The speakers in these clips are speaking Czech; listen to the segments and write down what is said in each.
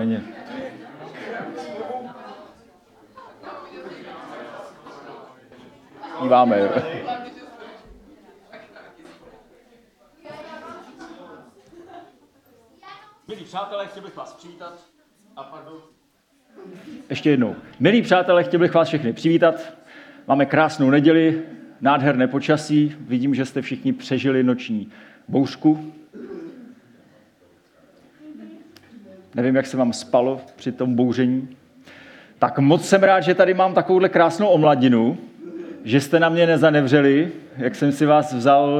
víceméně. Díváme, jo. Milí přátelé, chtěl bych vás přivítat. A pardon. Ještě jednou. Milí přátelé, chtěl bych vás všechny přivítat. Máme krásnou neděli, nádherné počasí. Vidím, že jste všichni přežili noční bouřku. Nevím, jak se vám spalo při tom bouření. Tak moc jsem rád, že tady mám takovouhle krásnou omladinu, že jste na mě nezanevřeli, jak jsem si vás vzal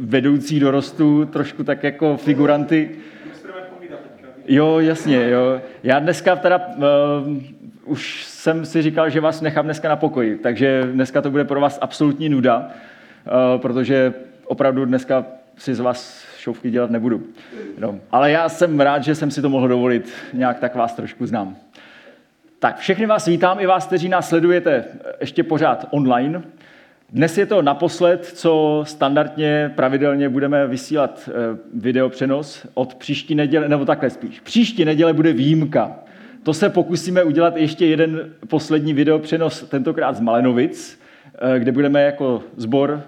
vedoucí dorostu, trošku tak jako figuranty. Jo, jasně, jo. Já dneska teda uh, už jsem si říkal, že vás nechám dneska na pokoji, takže dneska to bude pro vás absolutní nuda, uh, protože opravdu dneska si z vás šouvky dělat nebudu. No, ale já jsem rád, že jsem si to mohl dovolit, nějak tak vás trošku znám. Tak všechny vás vítám, i vás, kteří nás sledujete ještě pořád online. Dnes je to naposled, co standardně, pravidelně budeme vysílat eh, videopřenos od příští neděle, nebo takhle spíš. Příští neděle bude výjimka. To se pokusíme udělat ještě jeden poslední videopřenos, tentokrát z Malenovic, eh, kde budeme jako zbor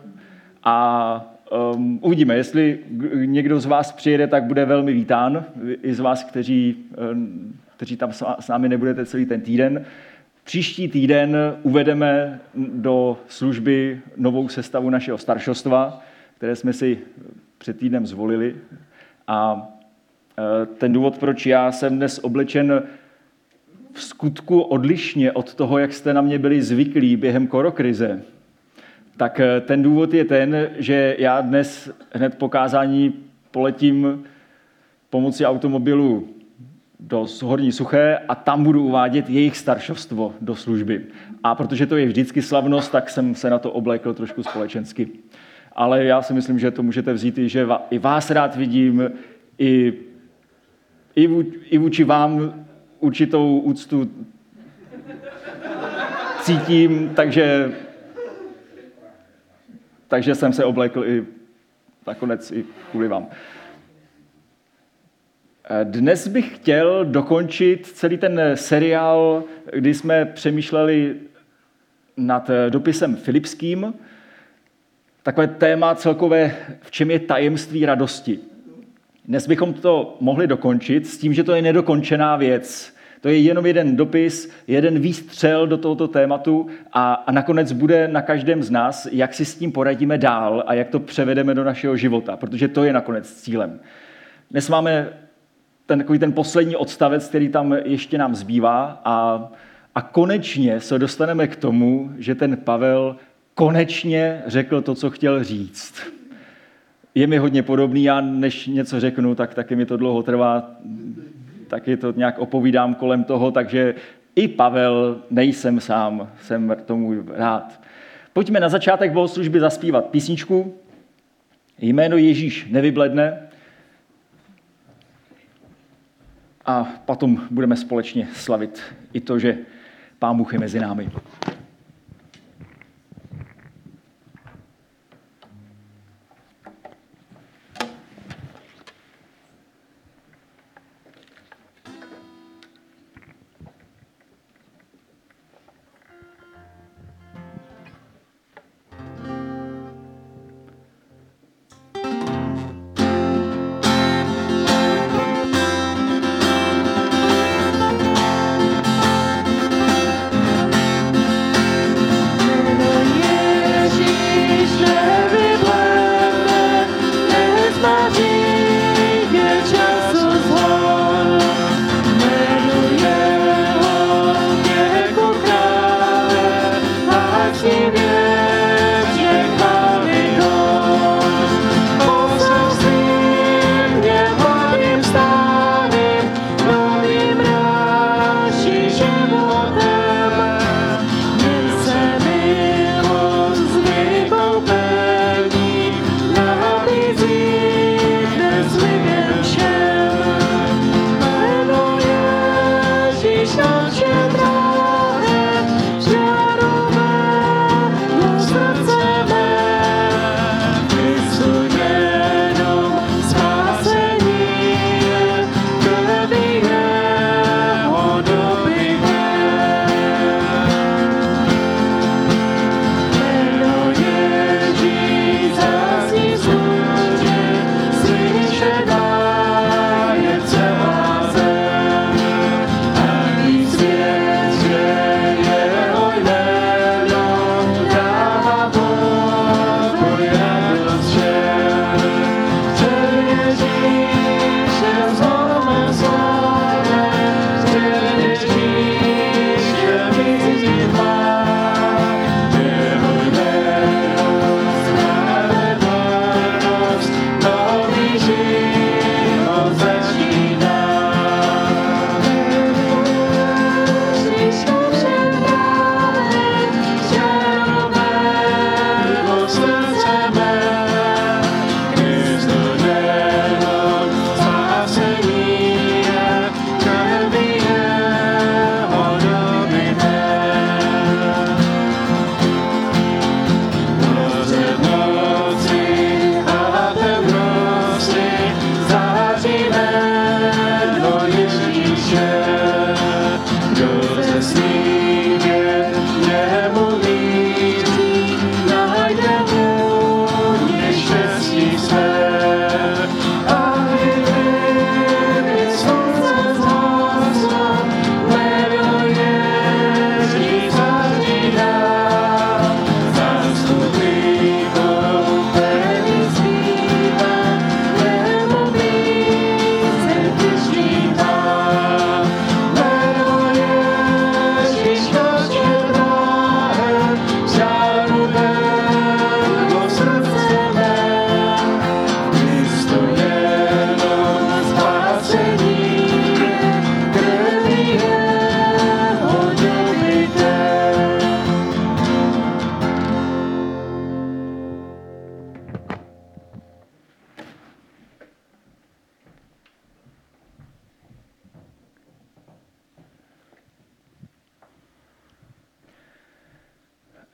a um, uvidíme, jestli někdo z vás přijede, tak bude velmi vítán, i z vás, kteří, um, kteří tam s námi nebudete celý ten týden. Příští týden uvedeme do služby novou sestavu našeho staršostva, které jsme si před týdnem zvolili. A e, ten důvod, proč já jsem dnes oblečen v skutku odlišně od toho, jak jste na mě byli zvyklí během korokrize, tak e, ten důvod je ten, že já dnes hned po kázání poletím pomocí automobilu do Horní Suché a tam budu uvádět jejich staršovstvo do služby. A protože to je vždycky slavnost, tak jsem se na to oblékl trošku společensky. Ale já si myslím, že to můžete vzít i, že i vás rád vidím, i, i, i vůči vám určitou úctu cítím, takže, takže jsem se oblékl i nakonec i kvůli vám. Dnes bych chtěl dokončit celý ten seriál, kdy jsme přemýšleli nad dopisem Filipským. Takové téma celkové, v čem je tajemství radosti. Dnes bychom to mohli dokončit s tím, že to je nedokončená věc. To je jenom jeden dopis, jeden výstřel do tohoto tématu a, a nakonec bude na každém z nás, jak si s tím poradíme dál a jak to převedeme do našeho života, protože to je nakonec cílem. Dnes máme ten, takový ten poslední odstavec, který tam ještě nám zbývá a, a konečně se dostaneme k tomu, že ten Pavel konečně řekl to, co chtěl říct. Je mi hodně podobný, já než něco řeknu, tak taky mi to dlouho trvá, taky to nějak opovídám kolem toho, takže i Pavel, nejsem sám, jsem tomu rád. Pojďme na začátek bohoslužby zaspívat písničku. Jméno Ježíš nevybledne, a potom budeme společně slavit i to, že Pán Bůh je mezi námi. 是啊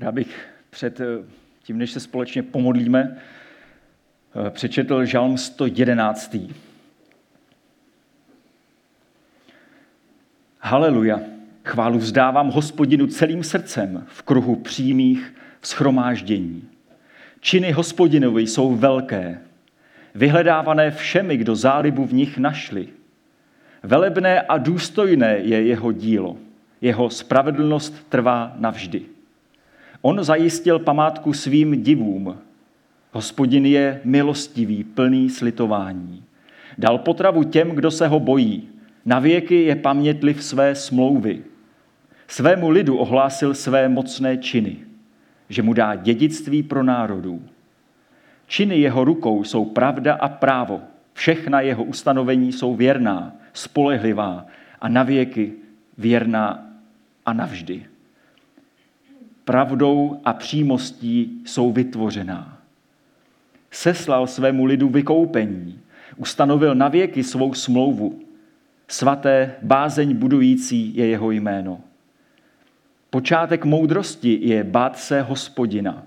Já bych před eh, tím, než se společně pomodlíme, eh, přečetl žalm 111. Haleluja. Chválu vzdávám hospodinu celým srdcem v kruhu přímých schromáždění. Činy hospodinovi jsou velké, vyhledávané všemi, kdo zálibu v nich našli. Velebné a důstojné je jeho dílo. Jeho spravedlnost trvá navždy. On zajistil památku svým divům. Hospodin je milostivý, plný slitování. Dal potravu těm, kdo se ho bojí. Na věky je pamětliv své smlouvy. Svému lidu ohlásil své mocné činy, že mu dá dědictví pro národů. Činy jeho rukou jsou pravda a právo. Všechna jeho ustanovení jsou věrná, spolehlivá a navěky věrná a navždy. Pravdou a přímostí jsou vytvořená. Seslal svému lidu vykoupení, ustanovil navěky svou smlouvu. Svaté, bázeň budující je jeho jméno. Počátek moudrosti je bát se hospodina.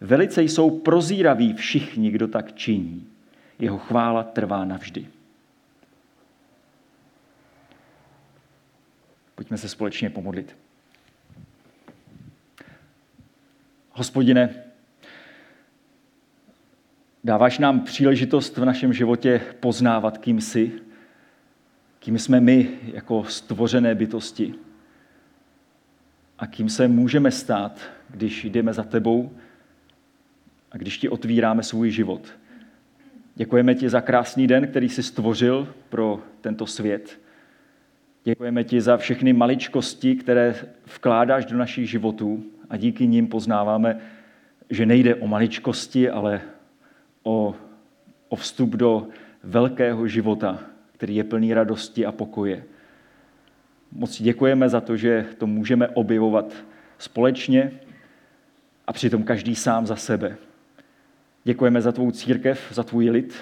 Velice jsou prozíraví všichni, kdo tak činí. Jeho chvála trvá navždy. Pojďme se společně pomodlit. Hospodine, dáváš nám příležitost v našem životě poznávat, kým jsi, kým jsme my jako stvořené bytosti a kým se můžeme stát, když jdeme za tebou a když ti otvíráme svůj život. Děkujeme ti za krásný den, který jsi stvořil pro tento svět. Děkujeme ti za všechny maličkosti, které vkládáš do našich životů a díky nim poznáváme, že nejde o maličkosti, ale o, o vstup do velkého života, který je plný radosti a pokoje. Moc děkujeme za to, že to můžeme objevovat společně a přitom každý sám za sebe. Děkujeme za tvou církev, za tvůj lid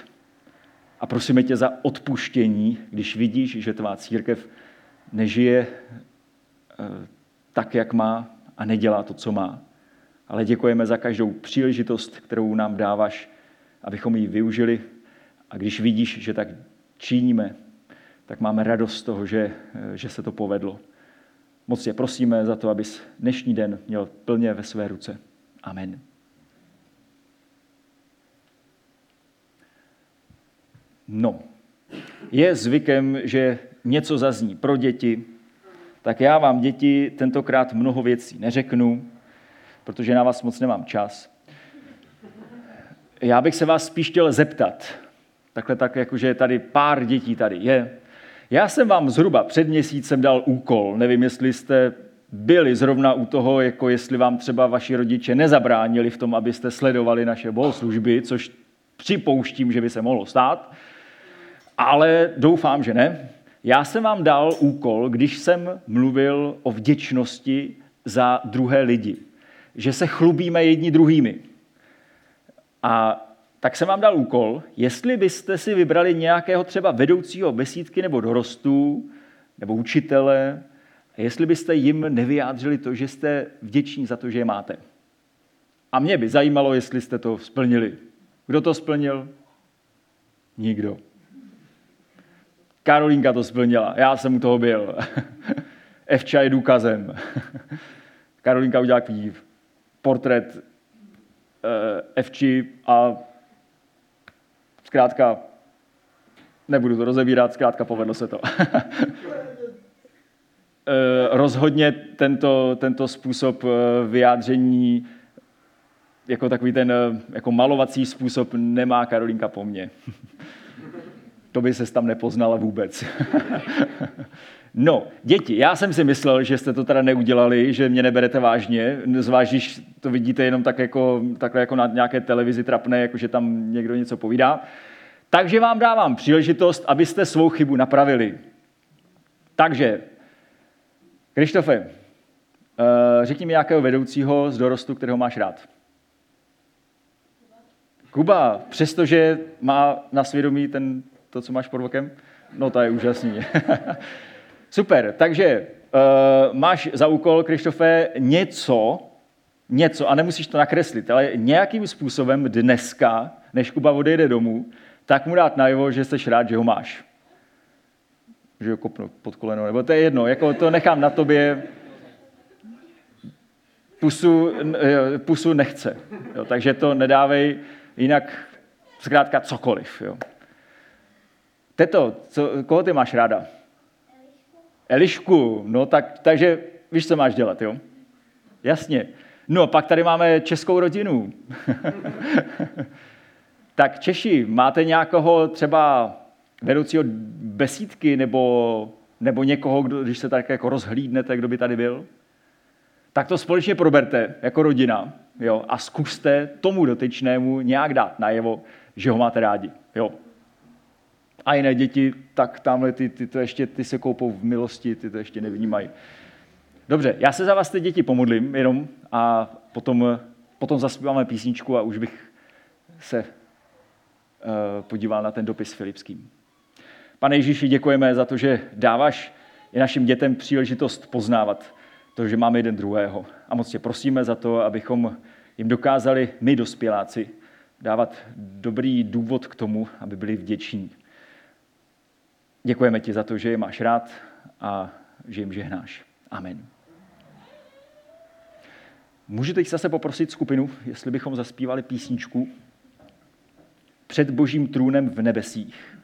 a prosíme tě za odpuštění, když vidíš, že tvá církev nežije eh, tak, jak má a nedělá to, co má. Ale děkujeme za každou příležitost, kterou nám dáváš, abychom ji využili. A když vidíš, že tak činíme, tak máme radost z toho, že, že se to povedlo. Moc tě prosíme za to, abys dnešní den měl plně ve své ruce. Amen. No, je zvykem, že něco zazní pro děti, tak já vám, děti, tentokrát mnoho věcí neřeknu, protože na vás moc nemám čas. Já bych se vás spíš chtěl zeptat, takhle tak, jakože tady pár dětí tady je. Já jsem vám zhruba před měsícem dal úkol, nevím, jestli jste byli zrovna u toho, jako jestli vám třeba vaši rodiče nezabránili v tom, abyste sledovali naše bohoslužby, což připouštím, že by se mohlo stát, ale doufám, že ne. Já jsem vám dal úkol, když jsem mluvil o vděčnosti za druhé lidi. Že se chlubíme jedni druhými. A tak jsem vám dal úkol, jestli byste si vybrali nějakého třeba vedoucího besídky nebo dorostů, nebo učitele, jestli byste jim nevyjádřili to, že jste vděční za to, že je máte. A mě by zajímalo, jestli jste to splnili. Kdo to splnil? Nikdo. Karolínka to splnila, já jsem u toho byl. Evča je důkazem. Karolínka udělala takový portrét Evči a zkrátka nebudu to rozebírat, zkrátka povedlo se to. Eh, rozhodně tento, tento způsob eh, vyjádření jako takový ten jako malovací způsob nemá Karolínka po mně to by se tam nepoznala vůbec. no, děti, já jsem si myslel, že jste to teda neudělali, že mě neberete vážně, zvlášť když to vidíte jenom tak jako, takhle jako na nějaké televizi trapné, jako že tam někdo něco povídá. Takže vám dávám příležitost, abyste svou chybu napravili. Takže, Krištofe, eh, řekni mi nějakého vedoucího z dorostu, kterého máš rád. Kuba, přestože má na svědomí ten to, co máš pod okem? No to je úžasný. Super, takže uh, máš za úkol, Krištofe, něco něco, a nemusíš to nakreslit, ale nějakým způsobem dneska, než Kuba odejde domů, tak mu dát najevo, že jsi rád, že ho máš. Že ho kopnu pod koleno, nebo to je jedno, jako to nechám na tobě, pusu, eh, pusu nechce. Jo, takže to nedávej, jinak zkrátka cokoliv. Jo. Teto, co, koho ty máš ráda? Elišku. No tak, takže víš, co máš dělat, jo? Jasně. No, pak tady máme českou rodinu. tak Češi, máte nějakého třeba vedoucího besídky nebo, nebo někoho, kdo, když se tak jako rozhlídnete, kdo by tady byl? Tak to společně proberte jako rodina jo, a zkuste tomu dotyčnému nějak dát najevo, že ho máte rádi. Jo. A jiné děti, tak tamhle ty, ty, to ještě, ty se koupou v milosti, ty to ještě nevnímají. Dobře, já se za vás ty děti pomodlím jenom a potom, potom zaspíváme písničku a už bych se uh, podíval na ten dopis Filipským. Pane Ježíši, děkujeme za to, že dáváš i našim dětem příležitost poznávat to, že máme jeden druhého. A moc tě prosíme za to, abychom jim dokázali my, dospěláci, dávat dobrý důvod k tomu, aby byli vděční. Děkujeme ti za to, že je máš rád a že jim žehnáš. Amen. Můžu teď zase poprosit skupinu, jestli bychom zaspívali písničku Před božím trůnem v nebesích.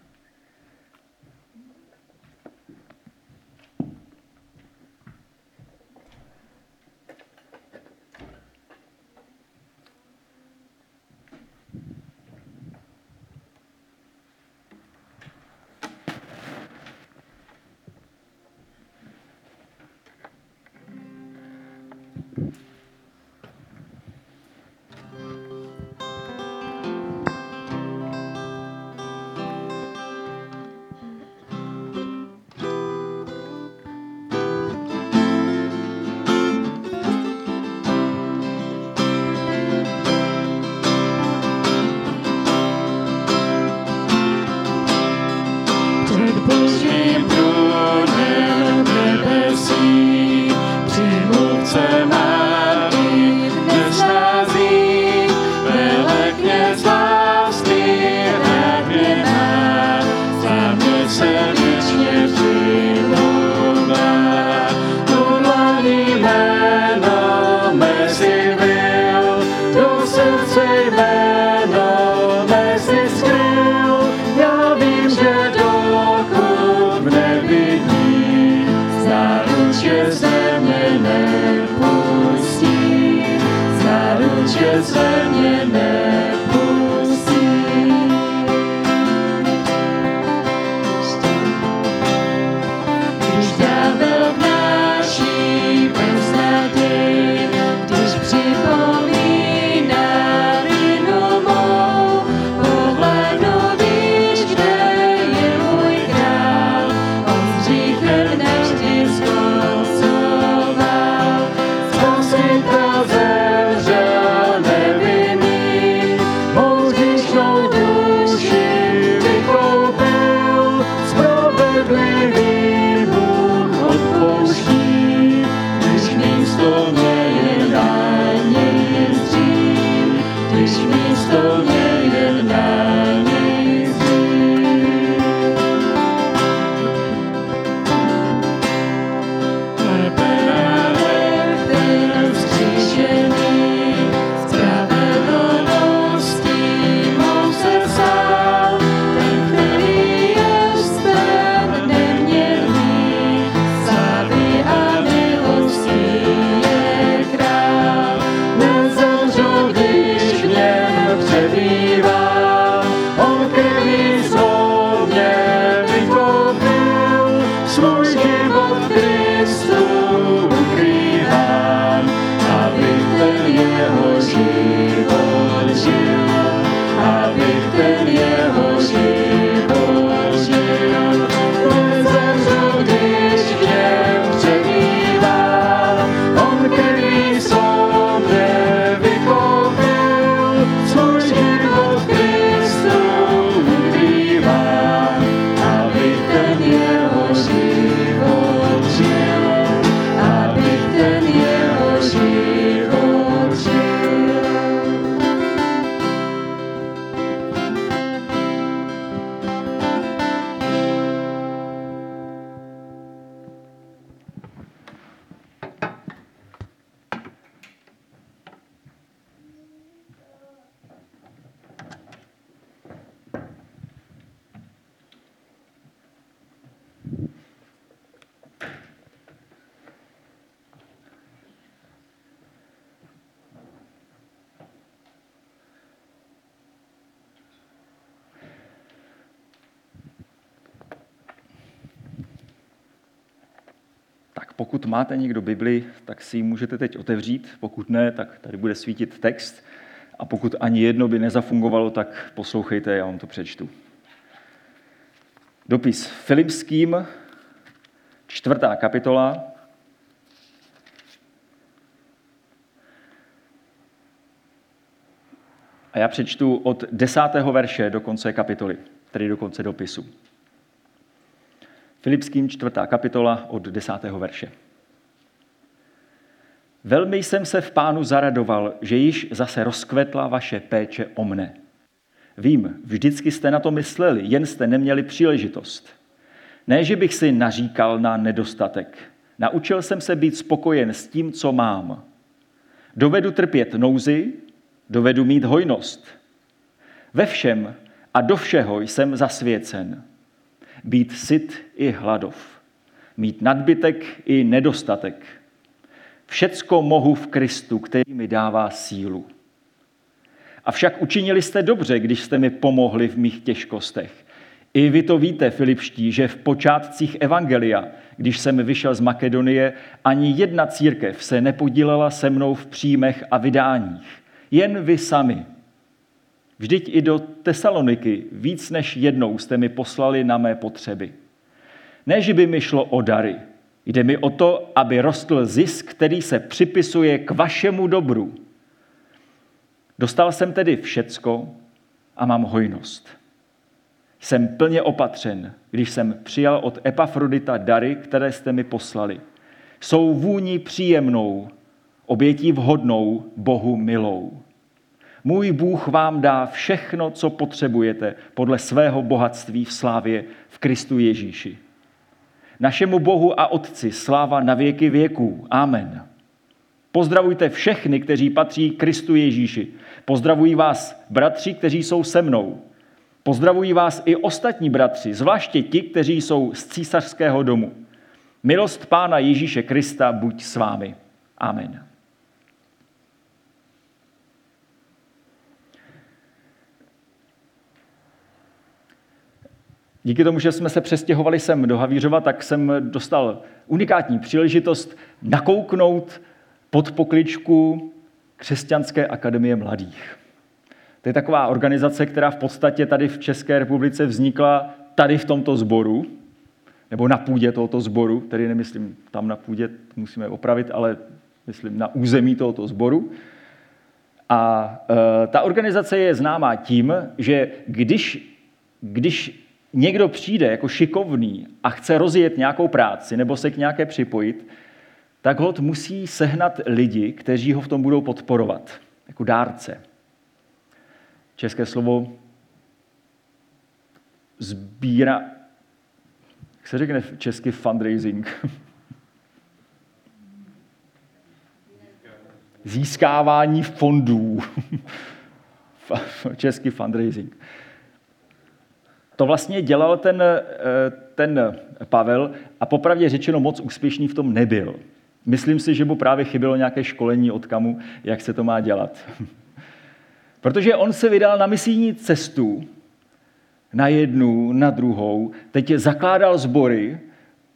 Máte někdo Bibli, tak si ji můžete teď otevřít. Pokud ne, tak tady bude svítit text. A pokud ani jedno by nezafungovalo, tak poslouchejte, já vám to přečtu. Dopis Filipským, čtvrtá kapitola, A já přečtu od desátého verše do konce kapitoly, tedy do konce dopisu. Filipským čtvrtá kapitola od desátého verše. Velmi jsem se v pánu zaradoval, že již zase rozkvetla vaše péče o mne. Vím, vždycky jste na to mysleli, jen jste neměli příležitost. Ne, že bych si naříkal na nedostatek. Naučil jsem se být spokojen s tím, co mám. Dovedu trpět nouzy, dovedu mít hojnost. Ve všem a do všeho jsem zasvěcen. Být syt i hladov. Mít nadbytek i nedostatek. Všecko mohu v Kristu, který mi dává sílu. Avšak učinili jste dobře, když jste mi pomohli v mých těžkostech. I vy to víte, Filipští, že v počátcích Evangelia, když jsem vyšel z Makedonie, ani jedna církev se nepodílela se mnou v příjmech a vydáních. Jen vy sami. Vždyť i do Tesaloniky víc než jednou jste mi poslali na mé potřeby. Ne, že by mi šlo o dary. Jde mi o to, aby rostl zisk, který se připisuje k vašemu dobru. Dostal jsem tedy všecko a mám hojnost. Jsem plně opatřen, když jsem přijal od Epafrodita dary, které jste mi poslali. Jsou vůní příjemnou, obětí vhodnou, Bohu milou. Můj Bůh vám dá všechno, co potřebujete podle svého bohatství v slávě v Kristu Ježíši. Našemu Bohu a Otci sláva na věky věků. Amen. Pozdravujte všechny, kteří patří Kristu Ježíši. Pozdravují vás bratři, kteří jsou se mnou. Pozdravují vás i ostatní bratři, zvláště ti, kteří jsou z císařského domu. Milost Pána Ježíše Krista buď s vámi. Amen. Díky tomu, že jsme se přestěhovali sem do Havířova, tak jsem dostal unikátní příležitost nakouknout pod pokličku Křesťanské akademie mladých. To je taková organizace, která v podstatě tady v České republice vznikla tady v tomto sboru, nebo na půdě tohoto sboru, tedy nemyslím tam na půdě, musíme opravit, ale myslím na území tohoto sboru. A e, ta organizace je známá tím, že když, když někdo přijde jako šikovný a chce rozjet nějakou práci nebo se k nějaké připojit, tak hod musí sehnat lidi, kteří ho v tom budou podporovat, jako dárce. České slovo sbírá, jak se řekne česky fundraising? Získávání fondů. Český fundraising. To vlastně dělal ten, eh, ten Pavel a popravdě řečeno moc úspěšný v tom nebyl. Myslím si, že mu právě chybělo nějaké školení od kamu, jak se to má dělat. Protože on se vydal na misijní cestu, na jednu, na druhou, teď zakládal sbory.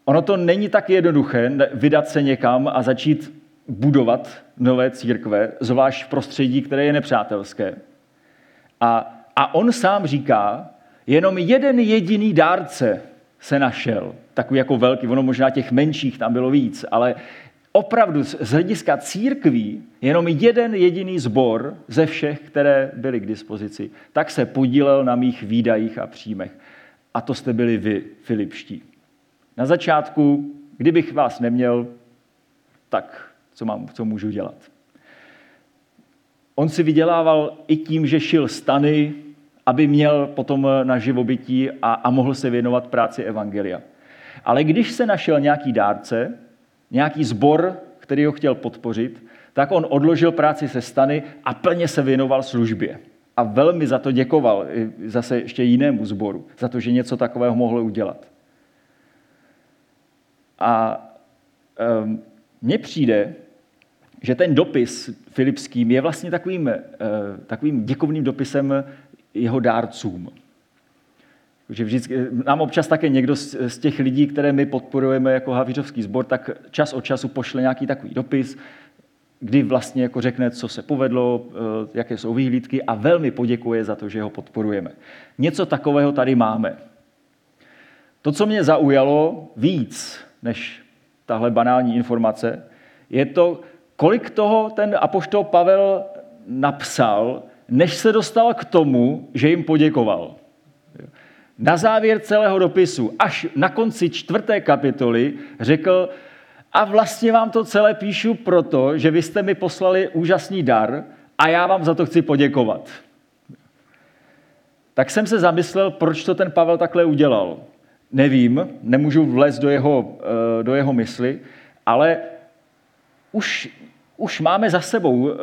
Ono to není tak jednoduché vydat se někam a začít budovat nové církve, zvlášť v prostředí, které je nepřátelské. A, a on sám říká, jenom jeden jediný dárce se našel, takový jako velký, ono možná těch menších tam bylo víc, ale opravdu z hlediska církví jenom jeden jediný zbor ze všech, které byly k dispozici, tak se podílel na mých výdajích a příjmech. A to jste byli vy, Filipští. Na začátku, kdybych vás neměl, tak co, mám, co můžu dělat? On si vydělával i tím, že šil stany, aby měl potom na živobytí a, a mohl se věnovat práci Evangelia. Ale když se našel nějaký dárce, nějaký zbor, který ho chtěl podpořit, tak on odložil práci se stany a plně se věnoval službě. A velmi za to děkoval zase ještě jinému zboru, za to, že něco takového mohl udělat. A um, mně přijde, že ten dopis filipským je vlastně takovým, uh, takovým děkovným dopisem jeho dárcům. Že vždycky, nám občas také někdo z, z těch lidí, které my podporujeme jako Havířovský sbor, tak čas od času pošle nějaký takový dopis, kdy vlastně jako řekne, co se povedlo, eh, jaké jsou výhlídky a velmi poděkuje za to, že ho podporujeme. Něco takového tady máme. To, co mě zaujalo víc než tahle banální informace, je to, kolik toho ten apoštol Pavel napsal, než se dostal k tomu, že jim poděkoval. Na závěr celého dopisu, až na konci čtvrté kapitoly, řekl, a vlastně vám to celé píšu proto, že vy jste mi poslali úžasný dar a já vám za to chci poděkovat. Tak jsem se zamyslel, proč to ten Pavel takhle udělal. Nevím, nemůžu vlézt do jeho, eh, do jeho mysli, ale už, už máme za sebou eh,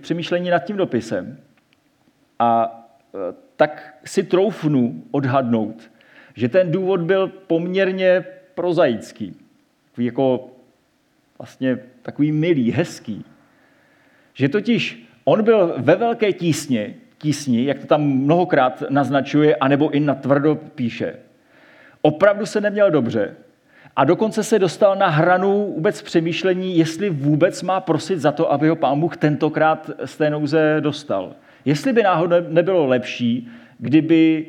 přemýšlení, nad tím dopisem. A eh, tak si troufnu odhadnout, že ten důvod byl poměrně prozaický. Jako vlastně takový milý, hezký. Že totiž on byl ve velké tísně, tísni, jak to tam mnohokrát naznačuje, anebo i na tvrdo píše. Opravdu se neměl dobře a dokonce se dostal na hranu vůbec přemýšlení, jestli vůbec má prosit za to, aby ho pán Bůh tentokrát z té nouze dostal. Jestli by náhodou nebylo lepší, kdyby,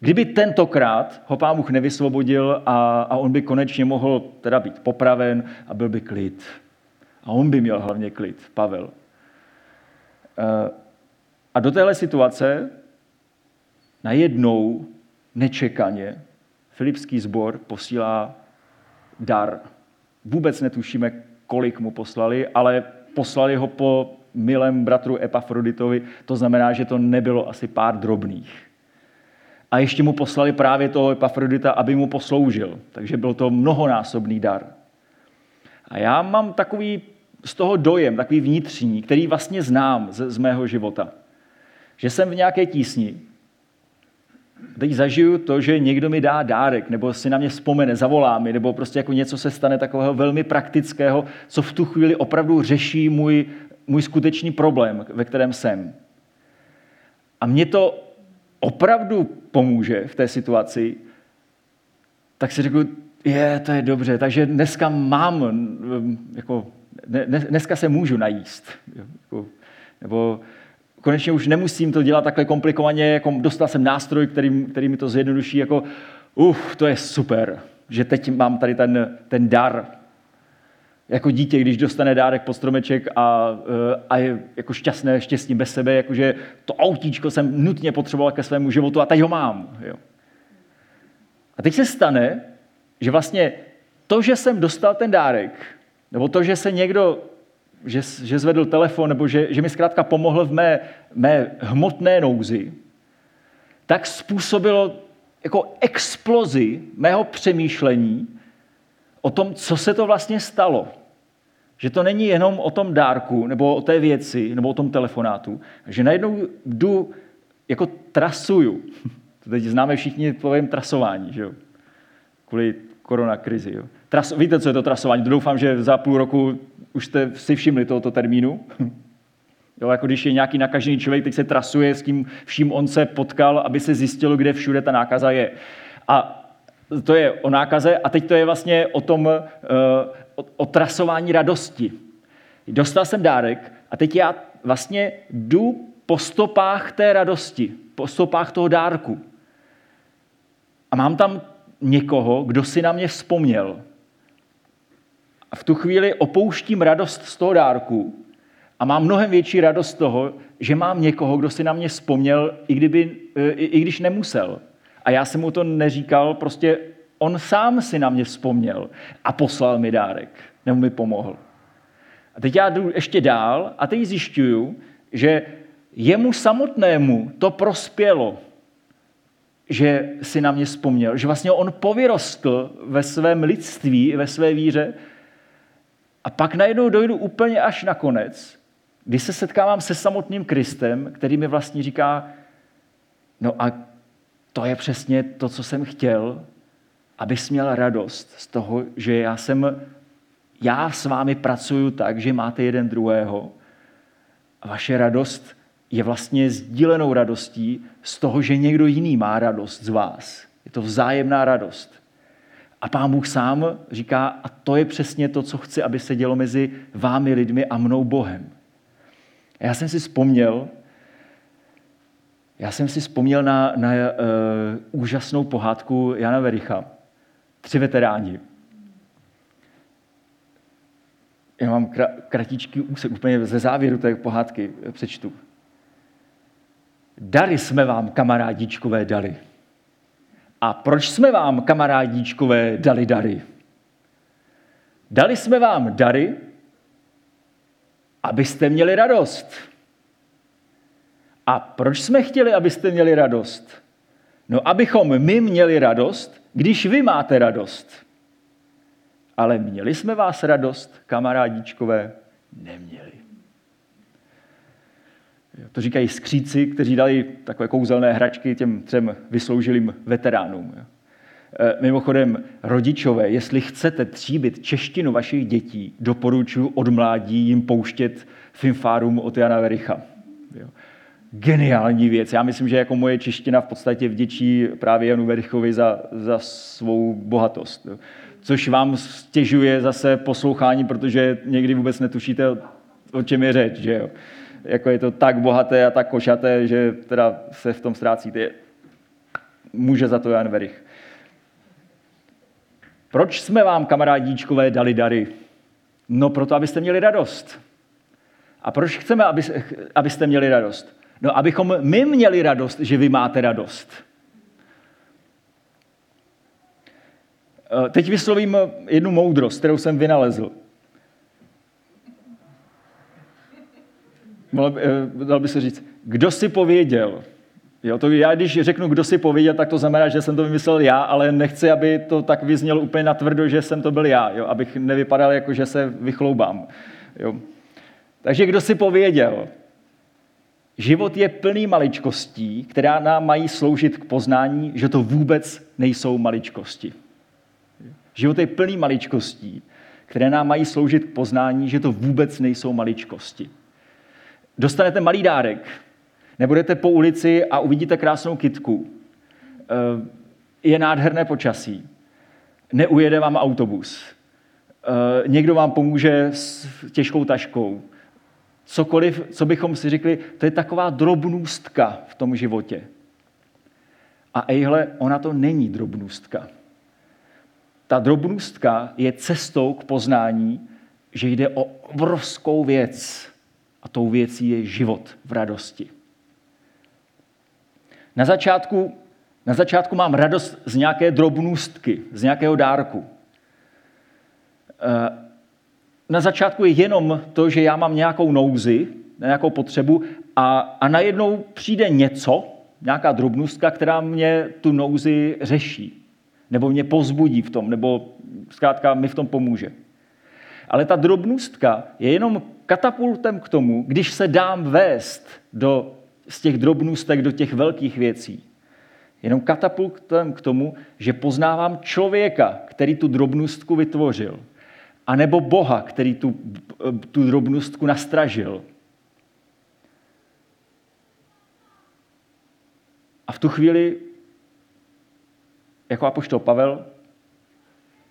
kdyby tentokrát ho pán Bůh nevysvobodil a, a on by konečně mohl teda být popraven a byl by klid. A on by měl hlavně klid, Pavel. Eh, a do téhle situace najednou nečekaně Filipský sbor posílá dar. Vůbec netušíme, kolik mu poslali, ale poslali ho po milém bratru Epafroditovi, to znamená, že to nebylo asi pár drobných. A ještě mu poslali právě toho Epafrodita, aby mu posloužil. Takže byl to mnohonásobný dar. A já mám takový z toho dojem, takový vnitřní, který vlastně znám z, z mého života – že jsem v nějaké tísni, teď zažiju to, že někdo mi dá dárek, nebo si na mě vzpomene, zavolá mi, nebo prostě jako něco se stane takového velmi praktického, co v tu chvíli opravdu řeší můj, můj skutečný problém, ve kterém jsem. A mě to opravdu pomůže v té situaci, tak si řeknu, je, to je dobře, takže dneska mám, jako, dneska se můžu najíst. Jako, nebo konečně už nemusím to dělat takhle komplikovaně, jako dostal jsem nástroj, který, který mi to zjednoduší, jako uf, to je super, že teď mám tady ten, ten dar. Jako dítě, když dostane dárek pod stromeček a, eh, a je jako šťastné, štěstí bez sebe, jakože to autíčko jsem nutně potřeboval ke svému životu a teď ho mám. Jo. A teď se stane, že vlastně to, že jsem dostal ten dárek, nebo to, že se někdo že, že zvedl telefon nebo že, že mi zkrátka pomohl v mé, mé hmotné nouzi, tak způsobilo jako explozi mého přemýšlení o tom, co se to vlastně stalo. Že to není jenom o tom dárku, nebo o té věci, nebo o tom telefonátu. Že najednou jdu, jako trasuju. To teď známe všichni pojem trasování, že jo? Kvůli koronakrizi. Jo? Tras, víte, co je to trasování? Doufám, že za půl roku už jste si všimli tohoto termínu. Jo, jako když je nějaký nakažený člověk, teď se trasuje s tím vším on se potkal, aby se zjistilo, kde všude ta nákaza je. A to je o nákaze a teď to je vlastně o tom, eh, o, o trasování radosti. Dostal jsem dárek a teď já vlastně jdu po stopách té radosti, po stopách toho dárku. A mám tam někoho, kdo si na mě vzpomněl. A v tu chvíli opouštím radost z toho dárku a mám mnohem větší radost toho, že mám někoho, kdo si na mě vzpomněl, i, kdyby, i, i když nemusel. A já jsem mu to neříkal, prostě on sám si na mě vzpomněl a poslal mi dárek, nebo mi pomohl. A teď já jdu ještě dál a teď zjišťuju, že jemu samotnému to prospělo, že si na mě vzpomněl, že vlastně on povyrostl ve svém lidství, ve své víře a pak najednou dojdu úplně až na konec, kdy se setkávám se samotným Kristem, který mi vlastně říká, no a to je přesně to, co jsem chtěl, abys měl radost z toho, že já jsem, já s vámi pracuju tak, že máte jeden druhého a vaše radost je vlastně sdílenou radostí z toho, že někdo jiný má radost z vás. Je to vzájemná radost. A pán Bůh sám říká, a to je přesně to, co chci, aby se dělo mezi vámi lidmi a mnou Bohem. A já jsem si vzpomněl, já jsem si vzpomněl na, na uh, úžasnou pohádku Jana Vericha. Tři veteráni. Já mám kratičký úsek úplně ze závěru té pohádky přečtu. Dary jsme vám, kamarádíčkové, dali. A proč jsme vám, kamarádíčkové, dali dary? Dali jsme vám dary, abyste měli radost. A proč jsme chtěli, abyste měli radost? No, abychom my měli radost, když vy máte radost. Ale měli jsme vás radost, kamarádíčkové? Neměli. To říkají skříci, kteří dali takové kouzelné hračky těm třem vysloužilým veteránům. E, mimochodem, rodičové, jestli chcete tříbit češtinu vašich dětí, doporučuji od mládí jim pouštět Finfárum od Jana Vericha. Geniální věc. Já myslím, že jako moje čeština v podstatě vděčí právě Janu Verichovi za, za svou bohatost. Což vám stěžuje zase poslouchání, protože někdy vůbec netušíte, o čem je řeč. Že jo? Jako je to tak bohaté a tak košaté, že teda se v tom ztrácíte. Může za to Jan Verich. Proč jsme vám, kamarádíčkové, dali dary? No proto, abyste měli radost. A proč chceme, aby, abyste měli radost? No, abychom my měli radost, že vy máte radost. Eh, teď vyslovím jednu moudrost, kterou jsem vynalezl. Eh, dal by se říct, kdo si pověděl. Jo, to já, když řeknu, kdo si pověděl, tak to znamená, že jsem to vymyslel já, ale nechci, aby to tak vyznělo úplně natvrdo, že jsem to byl já, jo, abych nevypadal jako, že se vychloubám. Jo. Takže kdo si pověděl, život je plný maličkostí, která nám mají sloužit k poznání, že to vůbec nejsou maličkosti. Život je plný maličkostí, které nám mají sloužit k poznání, že to vůbec nejsou maličkosti dostanete malý dárek, nebudete po ulici a uvidíte krásnou kitku. Eh, je nádherné počasí. Neujede vám autobus. Eh, někdo vám pomůže s těžkou taškou. Cokoliv, co bychom si řekli, to je taková drobnůstka v tom životě. A ejhle, ona to není drobnůstka. Ta drobnůstka je cestou k poznání, že jde o obrovskou věc, a tou věcí je život v radosti. Na začátku, na začátku mám radost z nějaké drobnůstky, z nějakého dárku. Eh, na začátku je jenom to, že já mám nějakou nouzi, nějakou potřebu a, a najednou přijde něco, nějaká drobnůstka, která mě tu nouzi řeší, nebo mě pozbudí v tom, nebo zkrátka mi v tom pomůže. Ale ta drobnůstka je jenom katapultem k tomu, když se dám vést do, z těch drobnůstek do těch velkých věcí. Jenom katapultem k tomu, že poznávám člověka, který tu drobnůstku vytvořil. A nebo Boha, který tu, tu drobnůstku nastražil. A v tu chvíli, jako apoštol Pavel,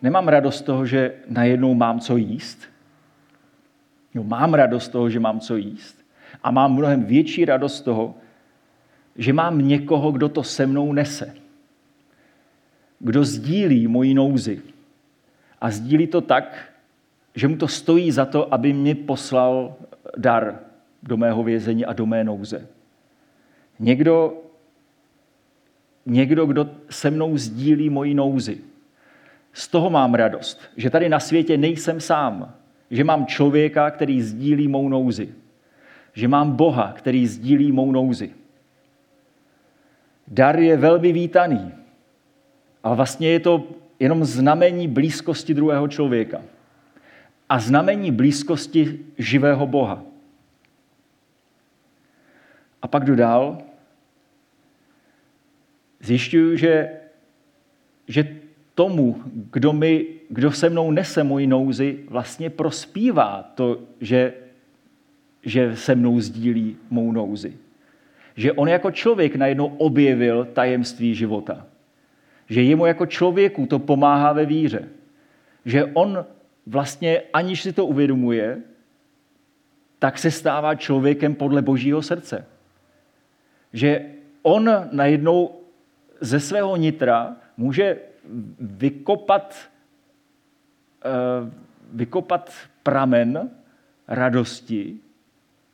nemám radost z toho, že najednou mám co jíst, Jo, mám radost z toho, že mám co jíst. A mám mnohem větší radost z toho, že mám někoho, kdo to se mnou nese. Kdo sdílí moji nouzi. A sdílí to tak, že mu to stojí za to, aby mi poslal dar do mého vězení a do mé nouze. Někdo, někdo, kdo se mnou sdílí moji nouzi. Z toho mám radost, že tady na světě nejsem sám, že mám člověka, který sdílí mou nouzi. Že mám Boha, který sdílí mou nouzi. Dar je velmi vítaný, ale vlastně je to jenom znamení blízkosti druhého člověka a znamení blízkosti živého Boha. A pak dodal, zjišťuju, že, že tomu, kdo, mi, kdo se mnou nese moji nouzi, vlastně prospívá to, že, že se mnou sdílí mou nouzi. že on jako člověk najednou objevil tajemství života. Že jemu jako člověku to pomáhá ve víře. Že on vlastně, aniž si to uvědomuje, tak se stává člověkem podle božího srdce. Že on najednou ze svého nitra může vykopat, vykopat pramen radosti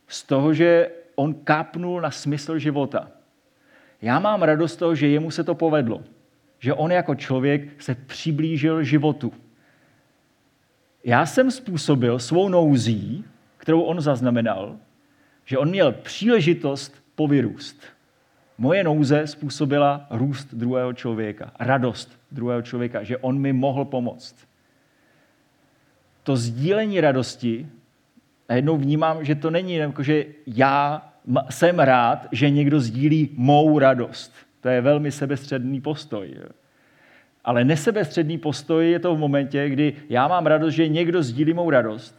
z toho, že on kápnul na smysl života. Já mám radost z toho, že jemu se to povedlo. Že on jako člověk se přiblížil životu. Já jsem způsobil svou nouzí, kterou on zaznamenal, že on měl příležitost povyrůst. Moje nouze způsobila růst druhého člověka, radost druhého člověka, že on mi mohl pomoct. To sdílení radosti, najednou vnímám, že to není jako, že já jsem rád, že někdo sdílí mou radost. To je velmi sebestředný postoj. Ale nesebestředný postoj je to v momentě, kdy já mám radost, že někdo sdílí mou radost.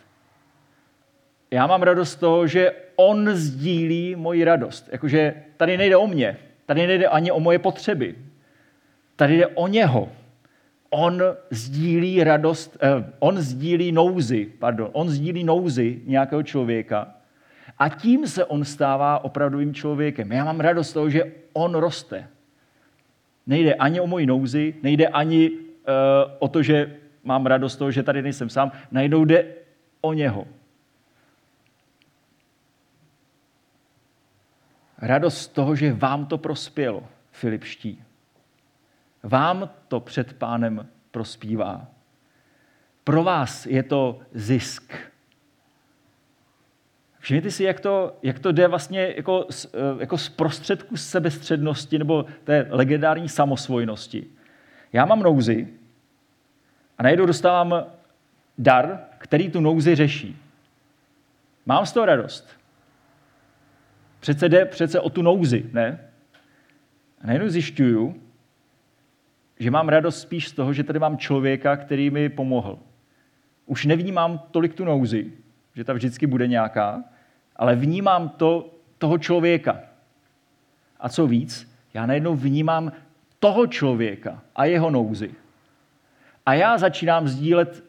Já mám radost z toho, že on sdílí moji radost. Jakože tady nejde o mě, tady nejde ani o moje potřeby. Tady jde o něho. On sdílí radost, eh, on sdílí nouzy, pardon, on sdílí nouzy nějakého člověka a tím se on stává opravdovým člověkem. Já mám radost toho, že on roste. Nejde ani o moji nouzi, nejde ani uh, o to, že mám radost toho, že tady nejsem sám, najednou jde o něho. Radost z toho, že vám to prospělo, Filipští. Vám to před pánem prospívá. Pro vás je to zisk. Všimněte si, jak to, jak to jde vlastně jako eh, jako z prostředku sebestřednosti nebo té legendární samosvojnosti. Já mám nouzi a najednou dostávám dar, který tu nouzi řeší. Mám z toho radost. Přece jde přece o tu nouzi, ne? A najednou zjišťuju, že mám radost spíš z toho, že tady mám člověka, který mi pomohl. Už nevnímám tolik tu nouzi, že ta vždycky bude nějaká, ale vnímám to, toho člověka. A co víc, já najednou vnímám toho člověka a jeho nouzi. A já začínám sdílet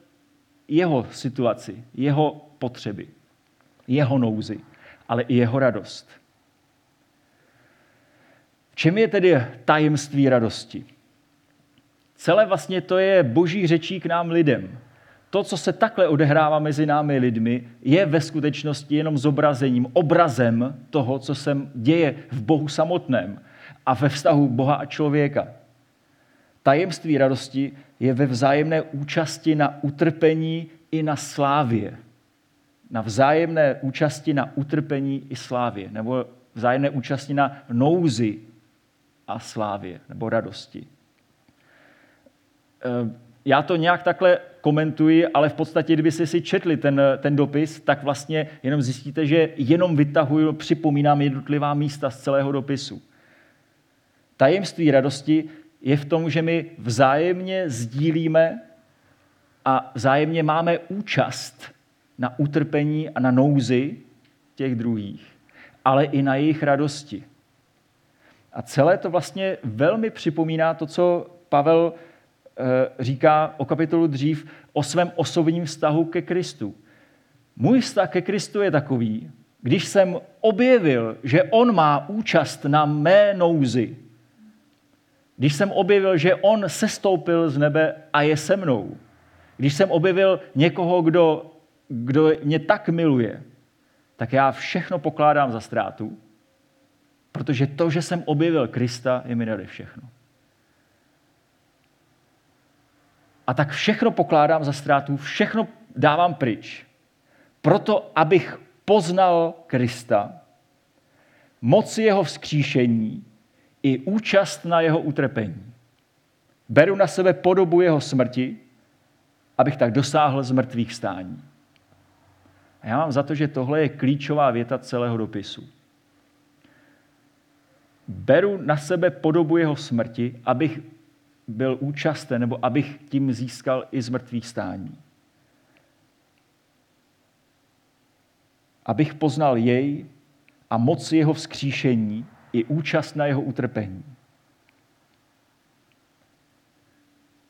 jeho situaci, jeho potřeby, jeho nouzi, ale i jeho radost. V čem je tedy tajemství radosti? Celé vlastně to je boží řečí k nám lidem to, co se takhle odehrává mezi námi lidmi, je ve skutečnosti jenom zobrazením, obrazem toho, co se děje v Bohu samotném a ve vztahu Boha a člověka. Tajemství radosti je ve vzájemné účasti na utrpení i na slávě. Na vzájemné účasti na utrpení i slávě. Nebo vzájemné účasti na nouzi a slávě. Nebo radosti. Ehm, já to nějak takhle komentuji, ale v podstatě, kdyby si si četli ten, ten dopis, tak vlastně jenom zjistíte, že jenom vytahuji, připomínám jednotlivá místa z celého dopisu. Tajemství radosti je v tom, že my vzájemně sdílíme a vzájemně máme účast na utrpení a na nouzi těch druhých, ale i na jejich radosti. A celé to vlastně velmi připomíná to, co Pavel Eh, říká o kapitolu dřív o svém osobním vztahu ke Kristu. Můj vztah ke Kristu je takový, když jsem objevil, že on má účast na mé nouzi, když jsem objevil, že on sestoupil z nebe a je se mnou, když jsem objevil někoho, kdo, kdo mě tak miluje, tak já všechno pokládám za ztrátu, protože to, že jsem objevil Krista, je mi nade všechno. A tak všechno pokládám za ztrátu, všechno dávám pryč. Proto, abych poznal Krista, moc jeho vzkříšení i účast na jeho utrpení. Beru na sebe podobu jeho smrti, abych tak dosáhl z mrtvých stání. A já mám za to, že tohle je klíčová věta celého dopisu. Beru na sebe podobu jeho smrti, abych byl účasten, nebo abych tím získal i z mrtvých stání. Abych poznal jej a moc jeho vzkříšení i účast na jeho utrpení.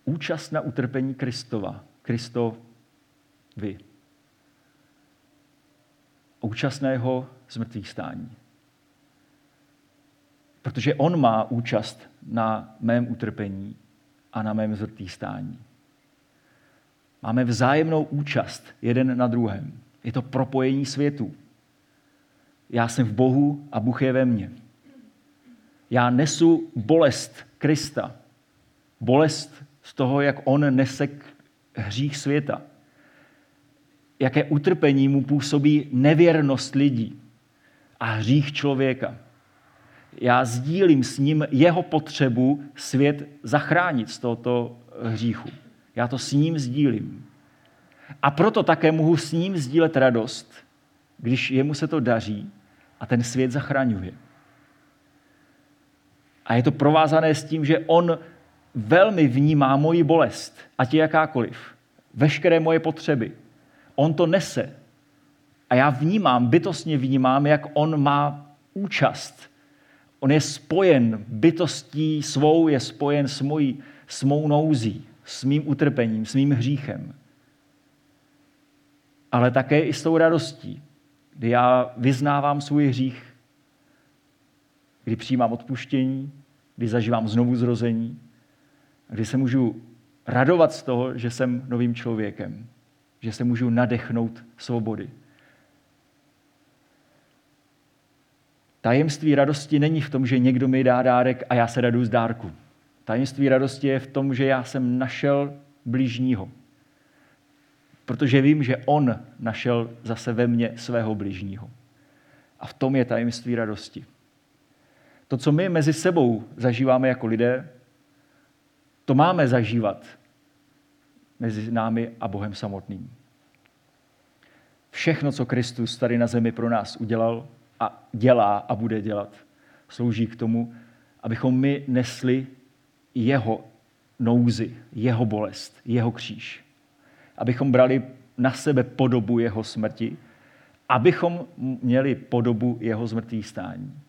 Účast na utrpení Kristova, Kristovi. Účast na jeho zmrtvých stání. Protože on má účast na mém utrpení a na mém zmrtvých stání. Máme vzájemnou účast jeden na druhém. Je to propojení světů. Já jsem v Bohu a Bůh je ve mně. Já nesu bolest Krista. Bolest z toho, jak on nese hřích světa. Jaké utrpení mu působí nevěrnost lidí a hřích člověka. Já sdílím s ním jeho potřebu svět zachránit z tohoto hříchu. Já to s ním sdílím. A proto také mohu s ním sdílet radost, když jemu se to daří a ten svět zachraňuje. A je to provázané s tím, že on velmi vnímá moji bolest, ať je jakákoliv, veškeré moje potřeby. On to nese. A já vnímám, bytostně vnímám, jak on má účast. On je spojen bytostí svou, je spojen s, mojí, s mou nouzí, s mým utrpením, s mým hříchem. Ale také i s tou radostí, kdy já vyznávám svůj hřích, kdy přijímám odpuštění, kdy zažívám znovu zrození, kdy se můžu radovat z toho, že jsem novým člověkem, že se můžu nadechnout svobody. Tajemství radosti není v tom, že někdo mi dá dárek a já se raduju z dárku. Tajemství radosti je v tom, že já jsem našel blížního. Protože vím, že on našel zase ve mně svého blížního. A v tom je tajemství radosti. To, co my mezi sebou zažíváme jako lidé, to máme zažívat mezi námi a Bohem samotným. Všechno, co Kristus tady na zemi pro nás udělal a dělá a bude dělat, slouží k tomu, abychom my nesli jeho nouzi, jeho bolest, jeho kříž. Abychom brali na sebe podobu jeho smrti, abychom měli podobu jeho zmrtvých stání.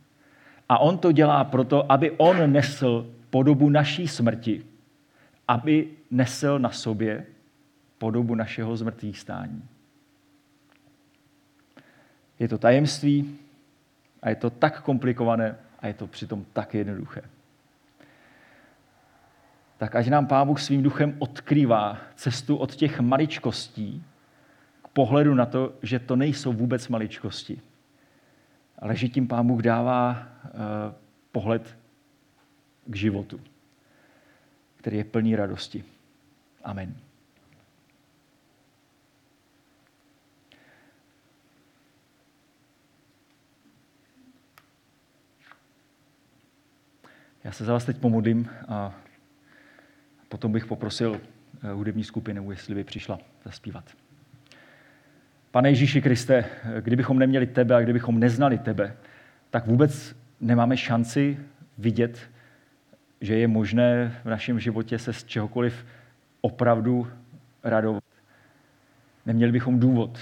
A on to dělá proto, aby on nesl podobu naší smrti, aby nesl na sobě podobu našeho zmrtvých stání. Je to tajemství a je to tak komplikované a je to přitom tak jednoduché. Tak ať nám Pán Bůh svým duchem odkrývá cestu od těch maličkostí k pohledu na to, že to nejsou vůbec maličkosti, ale že tím Pán Bůh dává uh, pohled k životu který je plný radosti. Amen. Já se za vás teď pomodlím a potom bych poprosil eh, hudební skupinu, jestli by přišla zaspívat. Pane Ježíši Kriste, kdybychom neměli tebe a kdybychom neznali tebe, tak vůbec nemáme šanci vidět že je možné v našem životě se z čehokoliv opravdu radovat. Neměli bychom důvod.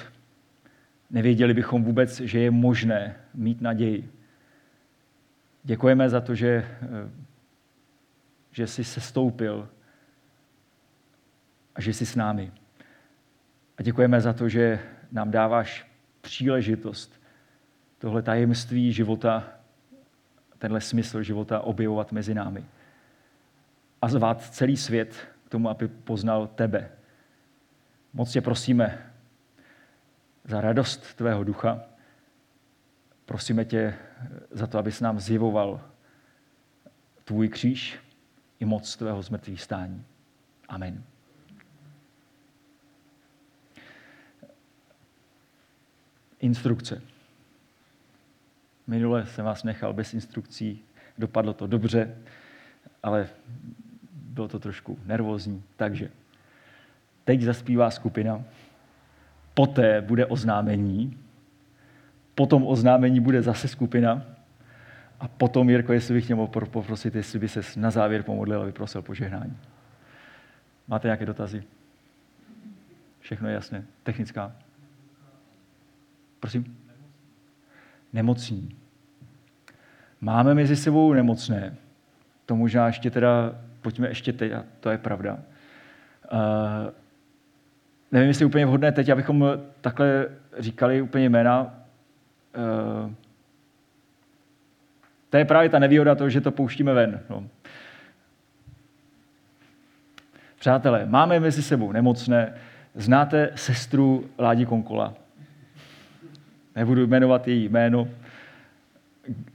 Nevěděli bychom vůbec, že je možné mít naději. Děkujeme za to, že, že jsi se stoupil a že jsi s námi. A děkujeme za to, že nám dáváš příležitost tohle tajemství života, tenhle smysl života objevovat mezi námi a zvát celý svět k tomu, aby poznal tebe. Moc tě prosíme za radost tvého ducha. Prosíme tě za to, abys nám zjevoval tvůj kříž i moc tvého zmrtvých stání. Amen. Instrukce. Minule jsem vás nechal bez instrukcí, dopadlo to dobře, ale bylo to trošku nervózní. Takže teď zaspívá skupina, poté bude oznámení, potom oznámení bude zase skupina a potom, Jirko, jestli bych měl poprosit, jestli by se na závěr pomodlil a vyprosil požehnání. Máte nějaké dotazy? Všechno je jasné. Technická? Prosím? Nemocní. Máme mezi sebou nemocné. To možná ještě teda, pojďme ještě teď, a to je pravda. Uh, nevím, jestli je úplně vhodné teď, abychom takhle říkali úplně jména. Uh, to je právě ta nevýhoda toho, že to pouštíme ven. No. Přátelé, máme mezi sebou nemocné. Znáte sestru Ládi Konkola? Nebudu jmenovat její jméno,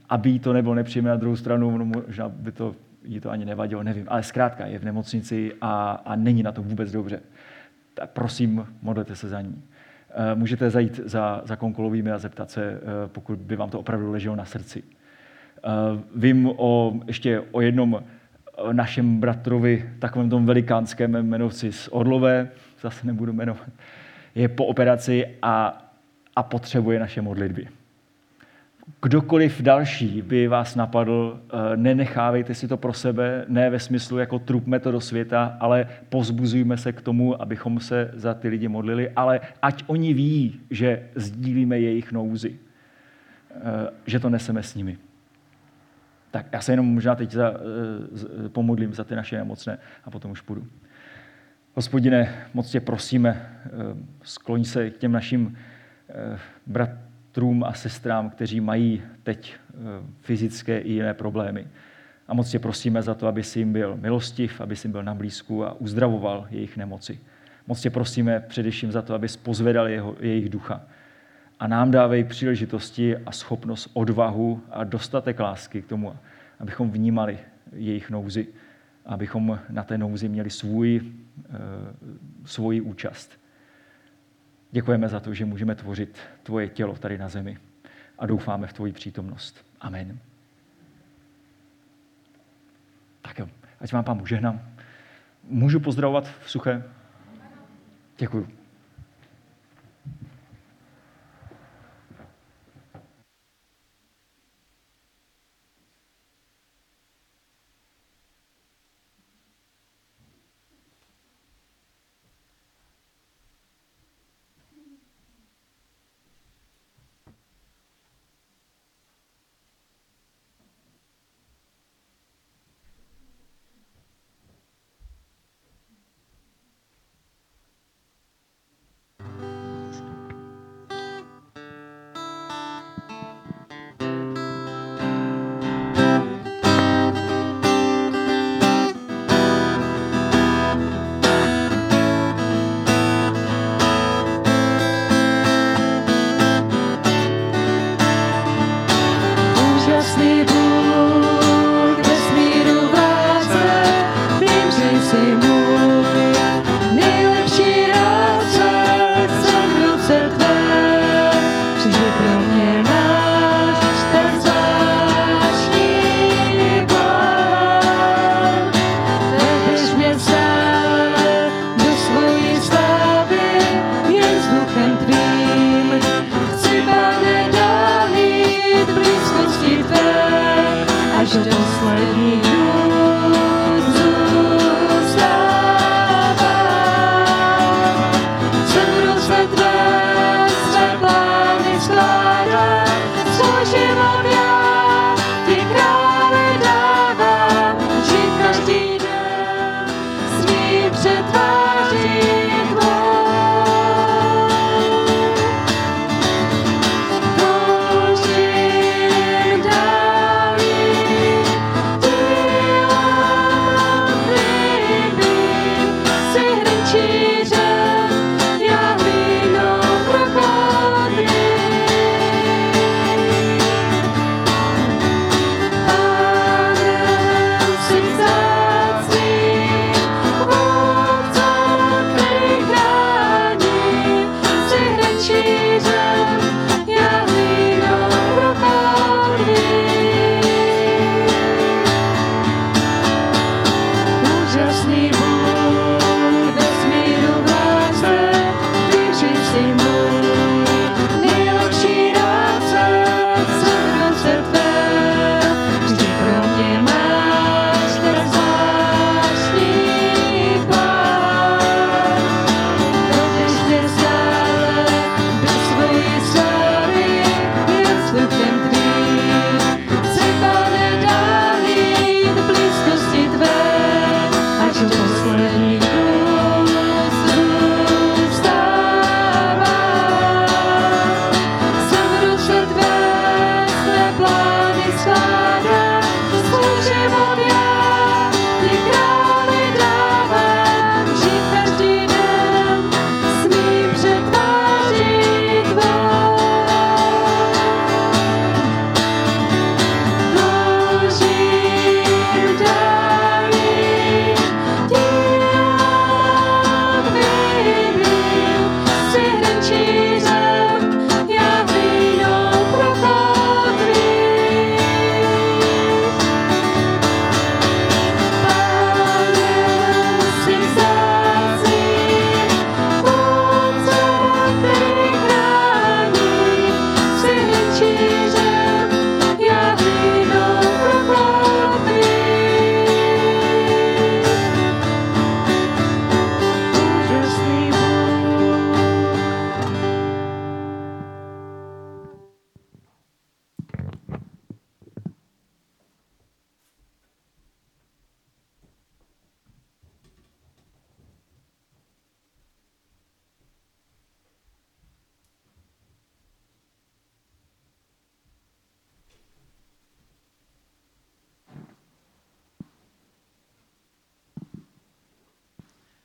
aby jí to nebylo nepříjemné na druhou stranu, no možná by to jí to ani nevadilo, nevím. Ale zkrátka je v nemocnici a, a není na to vůbec dobře. Tak prosím, modlete se za ní. Eh, můžete zajít za, za konkolovými a zeptat se, eh, pokud by vám to opravdu leželo na srdci. Eh, vím o, ještě o jednom našem bratrovi, takovém tom velikánském jmenovci z Orlové, zase nebudu jmenovat, je po operaci a, a potřebuje naše modlitby. Kdokoliv další by vás napadl, eh, nenechávejte si to pro sebe, ne ve smyslu jako trupme to do světa, ale pozbuzujme se k tomu, abychom se za ty lidi modlili, ale ať oni ví, že sdílíme jejich nouzy, eh, že to neseme s nimi. Tak já se jenom možná teď za, eh, pomodlím za ty naše nemocné a potom už půjdu. Hospodine, moc tě prosíme, skloň se k těm našim eh, bratrům a sestrám, kteří mají teď fyzické i jiné problémy. A moc tě prosíme za to, aby si jim byl milostiv, aby si jim byl na blízku a uzdravoval jejich nemoci. Moc tě prosíme především za to, aby pozvedal jeho, jejich ducha a nám dávej příležitosti a schopnost, odvahu a dostatek lásky k tomu, abychom vnímali jejich nouzy, abychom na té nouzi měli svůj, eh, svoji účast. Děkujeme za to, že můžeme tvořit tvoje tělo tady na zemi a doufáme v tvoji přítomnost. Amen. Tak jo, ať vám pán Bůh žehnám. Můžu pozdravovat v suché? Děkuju.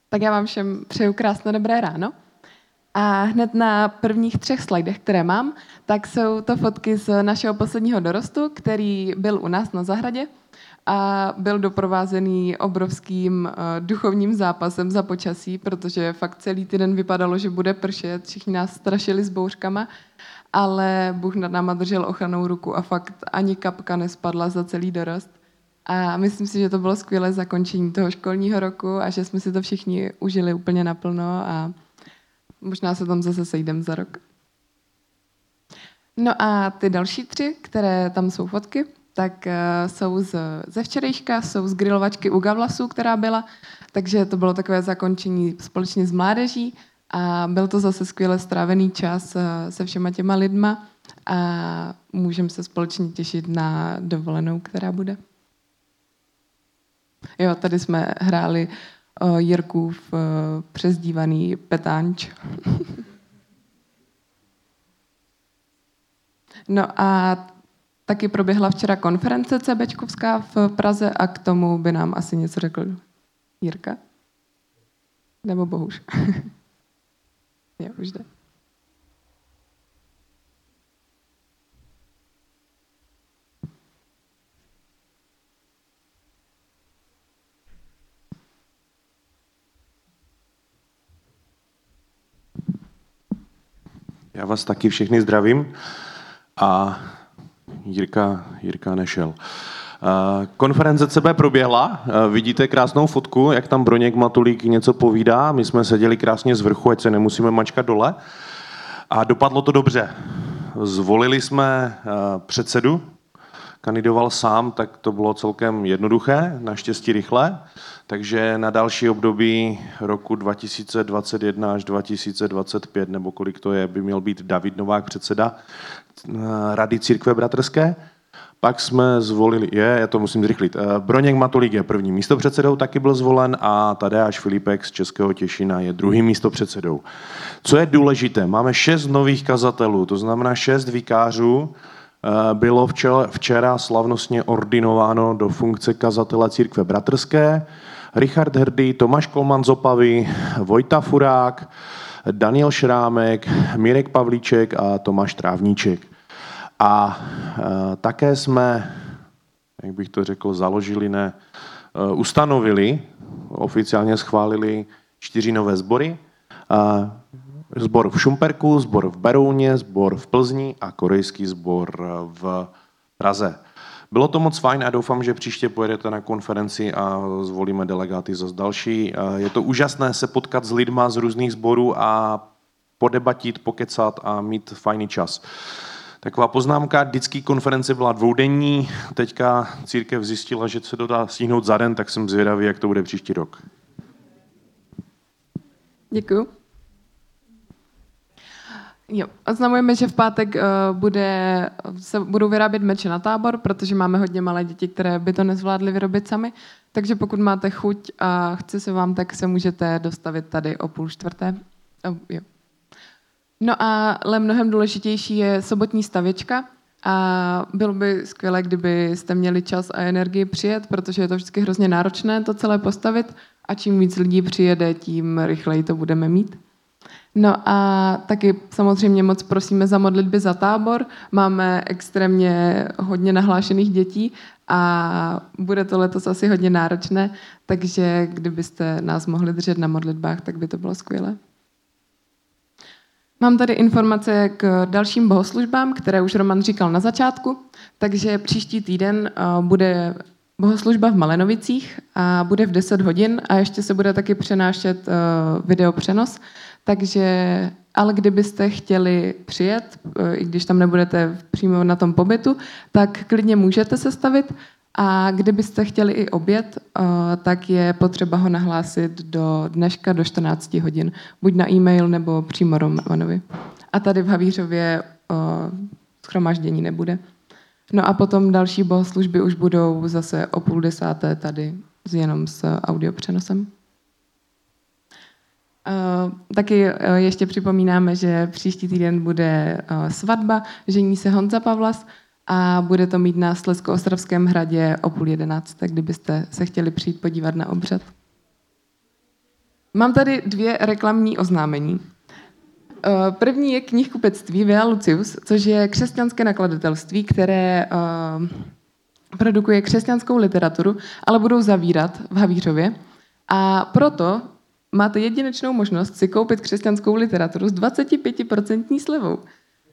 Tak já vám všem přeju krásné dobré ráno. A hned na prvních třech slajdech, které mám, tak jsou to fotky z našeho posledního dorostu, který byl u nás na zahradě a byl doprovázený obrovským uh, duchovním zápasem za počasí, protože fakt celý týden vypadalo, že bude pršet, všichni nás strašili s bouřkama, ale Bůh nad náma držel ochranou ruku a fakt ani kapka nespadla za celý dorost. A myslím si, že to bylo skvělé zakončení toho školního roku a že jsme si to všichni užili úplně naplno a možná se tam zase sejdem za rok. No a ty další tři, které tam jsou fotky, tak uh, jsou z, ze včerejška, jsou z grilovačky u Gavlasu, která byla, takže to bylo takové zakončení společně s mládeží a byl to zase skvěle strávený čas uh, se všema těma lidma a můžeme se společně těšit na dovolenou, která bude. Jo, tady jsme hráli uh, Jirkův uh, přezdívaný petánč. no a taky proběhla včera konference CBčkovská v Praze a k tomu by nám asi něco řekl Jirka? Nebo Bohuž? jo, už jde. Já vás taky všechny zdravím a Jirka, Jirka nešel. Konference CB proběhla, vidíte krásnou fotku, jak tam Broněk Matulík něco povídá, my jsme seděli krásně z vrchu, ať se nemusíme mačkat dole a dopadlo to dobře. Zvolili jsme předsedu, kandidoval sám, tak to bylo celkem jednoduché, naštěstí rychle. Takže na další období roku 2021 až 2025, nebo kolik to je, by měl být David Novák předseda eh, Rady církve bratrské. Pak jsme zvolili, je, já to musím zrychlit, eh, Broněk Matulík je první místopředsedou, taky byl zvolen a Tadeáš Filipek z Českého Těšina je druhým místopředsedou. Co je důležité, máme šest nových kazatelů, to znamená šest vikářů, bylo včera slavnostně ordinováno do funkce kazatele církve bratrské. Richard Hrdý, Tomáš Kolman z Opavy, Vojta Furák, Daniel Šrámek, Mirek Pavlíček a Tomáš Trávníček. A e, také jsme, jak bych to řekl, založili, ne, e, ustanovili, oficiálně schválili čtyři nové sbory. Zbor v Šumperku, zbor v Berouně, zbor v Plzni a korejský zbor v Praze. Bylo to moc fajn a doufám, že příště pojedete na konferenci a zvolíme delegáty za další. Je to úžasné se potkat s lidma z různých sborů a podebatit, pokecat a mít fajný čas. Taková poznámka, vždycky konference byla dvoudenní, teďka církev zjistila, že se to dá stihnout za den, tak jsem zvědavý, jak to bude příští rok. Děkuji. Jo, oznamujeme, že v pátek uh, bude, se budou vyrábět meče na tábor, protože máme hodně malé děti, které by to nezvládly vyrobit sami. Takže pokud máte chuť a chce se vám, tak se můžete dostavit tady o půl čtvrté. Oh, jo. No a ale mnohem důležitější je sobotní stavěčka. A bylo by skvělé, kdybyste měli čas a energii přijet, protože je to vždycky hrozně náročné to celé postavit a čím víc lidí přijede, tím rychleji to budeme mít. No a taky samozřejmě moc prosíme za modlitby za tábor. Máme extrémně hodně nahlášených dětí a bude to letos asi hodně náročné, takže kdybyste nás mohli držet na modlitbách, tak by to bylo skvělé. Mám tady informace k dalším bohoslužbám, které už Roman říkal na začátku. Takže příští týden eh, bude bohoslužba v Malenovicích a bude v 10 hodin a ještě se bude taky přenášet eh, videopřenos. Takže, ale kdybyste chtěli přijet, eh, i když tam nebudete přímo na tom pobytu, tak klidně můžete se stavit. A kdybyste chtěli i oběd, eh, tak je potřeba ho nahlásit do dneška do 14 hodin. Buď na e-mail nebo přímo Romanovi. A tady v Havířově eh, schromáždění nebude. No a potom další bohoslužby už budou zase o půl desáté tady jenom s audiopřenosem. Uh, taky uh, ještě připomínáme, že příští týden bude uh, svatba, žení se Honza Pavlas a bude to mít na Slezko-Ostravském hradě o půl jedenácté, kdybyste se chtěli přijít podívat na obřad. Mám tady dvě reklamní oznámení. Eh, První je knihkupectví Via Lucius, což je křesťanské nakladatelství, které eh, produkuje křesťanskou literaturu, ale budou zavírat v Havířově. A proto máte jedinečnou možnost si koupit křesťanskou literaturu s 25% slevou.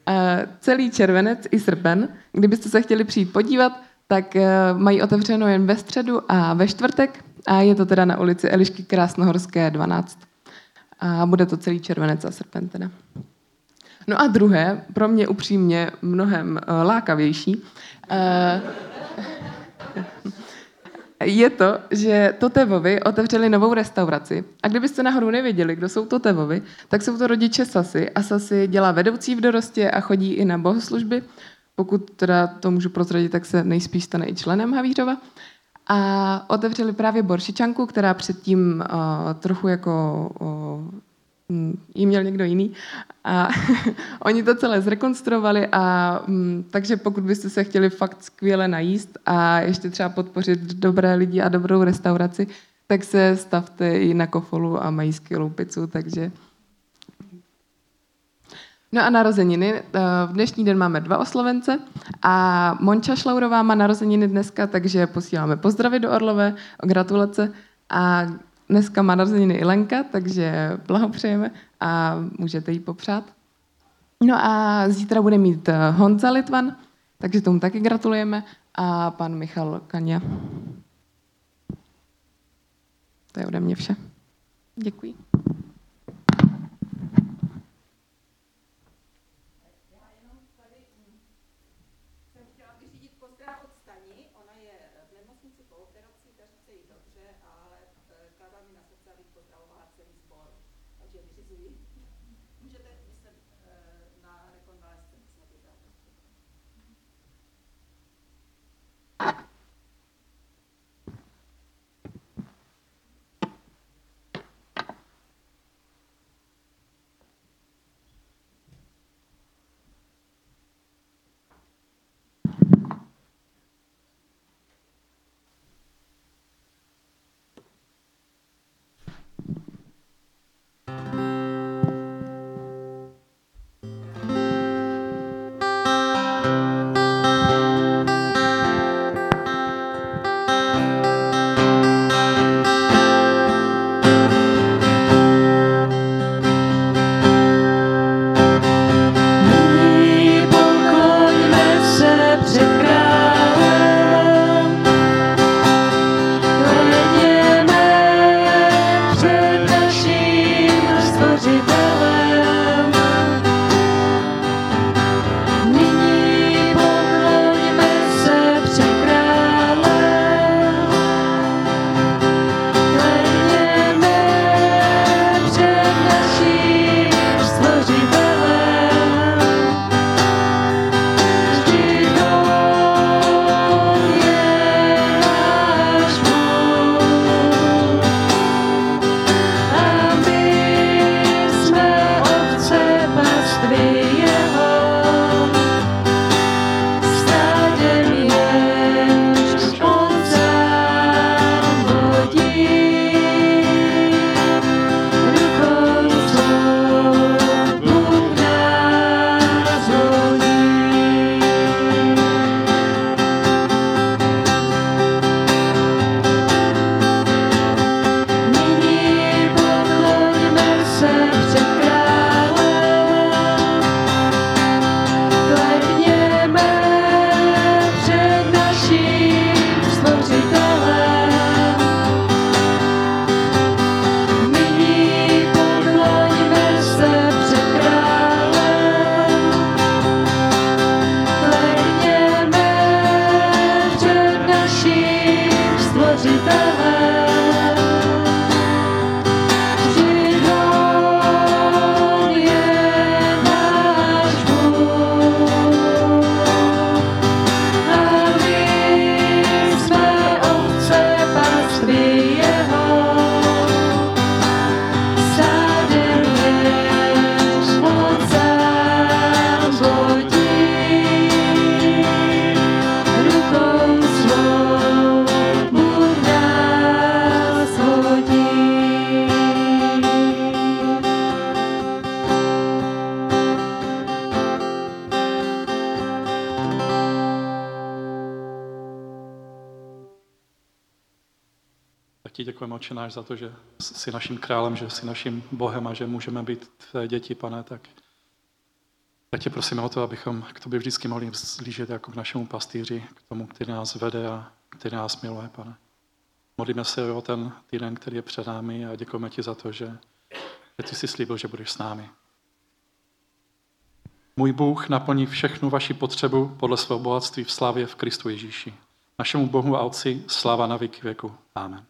Eh, Celý červenec i srpen, kdybyste se chtěli přijít podívat, tak eh, mají otevřeno jen ve středu a ve čtvrtek a je to teda na ulici Elišky Krásnohorské 12. A bude to celý červenec a srpen teda. No a druhé, pro mě upřímně mnohem eh, lákavější, je to, že Totevovi otevřeli novou restauraci. A kdybyste náhodou nevěděli, kdo jsou Totevovi, tak jsou to rodiče Sasy. A Sasy dělá vedoucí v dorostě a chodí i na bohoslužby. Pokud teda to můžu prozradit, tak se nejspíš stane i členem Havířova. A otevřeli právě boršičanku, která předtím uh, trochu jako uh, hm, jí měl někdo jiný. A oni to celé zrekonstruovali a hm, takže pokud byste se chtěli fakt skvěle najíst a ještě třeba podpořit dobré lidi a dobrou restauraci, tak se stavte i na kofolu a mají skvělou pizzu, takže No a narozeniny. Eh, V dnešní den máme dva oslovence a Monča Šlaurová má narozeniny dneska, takže posíláme pozdravy do Orlové, gratulace. A dneska má narozeniny i Lenka, takže blahopřejeme a můžete jí popřát. No a zítra bude mít eh, Honza Litvan, takže tomu taky gratulujeme a pan Michal Kania. To je ode mě vše. Děkuji. Náš, za to, že jsi naším králem, že jsi naším Bohem a že můžeme být tvé děti, pane, tak tak tě prosíme o to, abychom k tobě vždycky mohli zlížet jako k našemu pastýři, k tomu, který nás vede a který nás miluje, pane. Modlíme se o ten týden, který je před námi a děkujeme ti za to, že, že ty jsi slíbil, že budeš s námi. Můj Bůh naplní všechnu vaši potřebu podle svého bohatství v slávě v Kristu Ježíši. Našemu Bohu a Otci sláva na věky věku. Amen.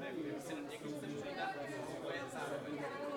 Nevím, jestli někdo chce mluvit, ale zároveň.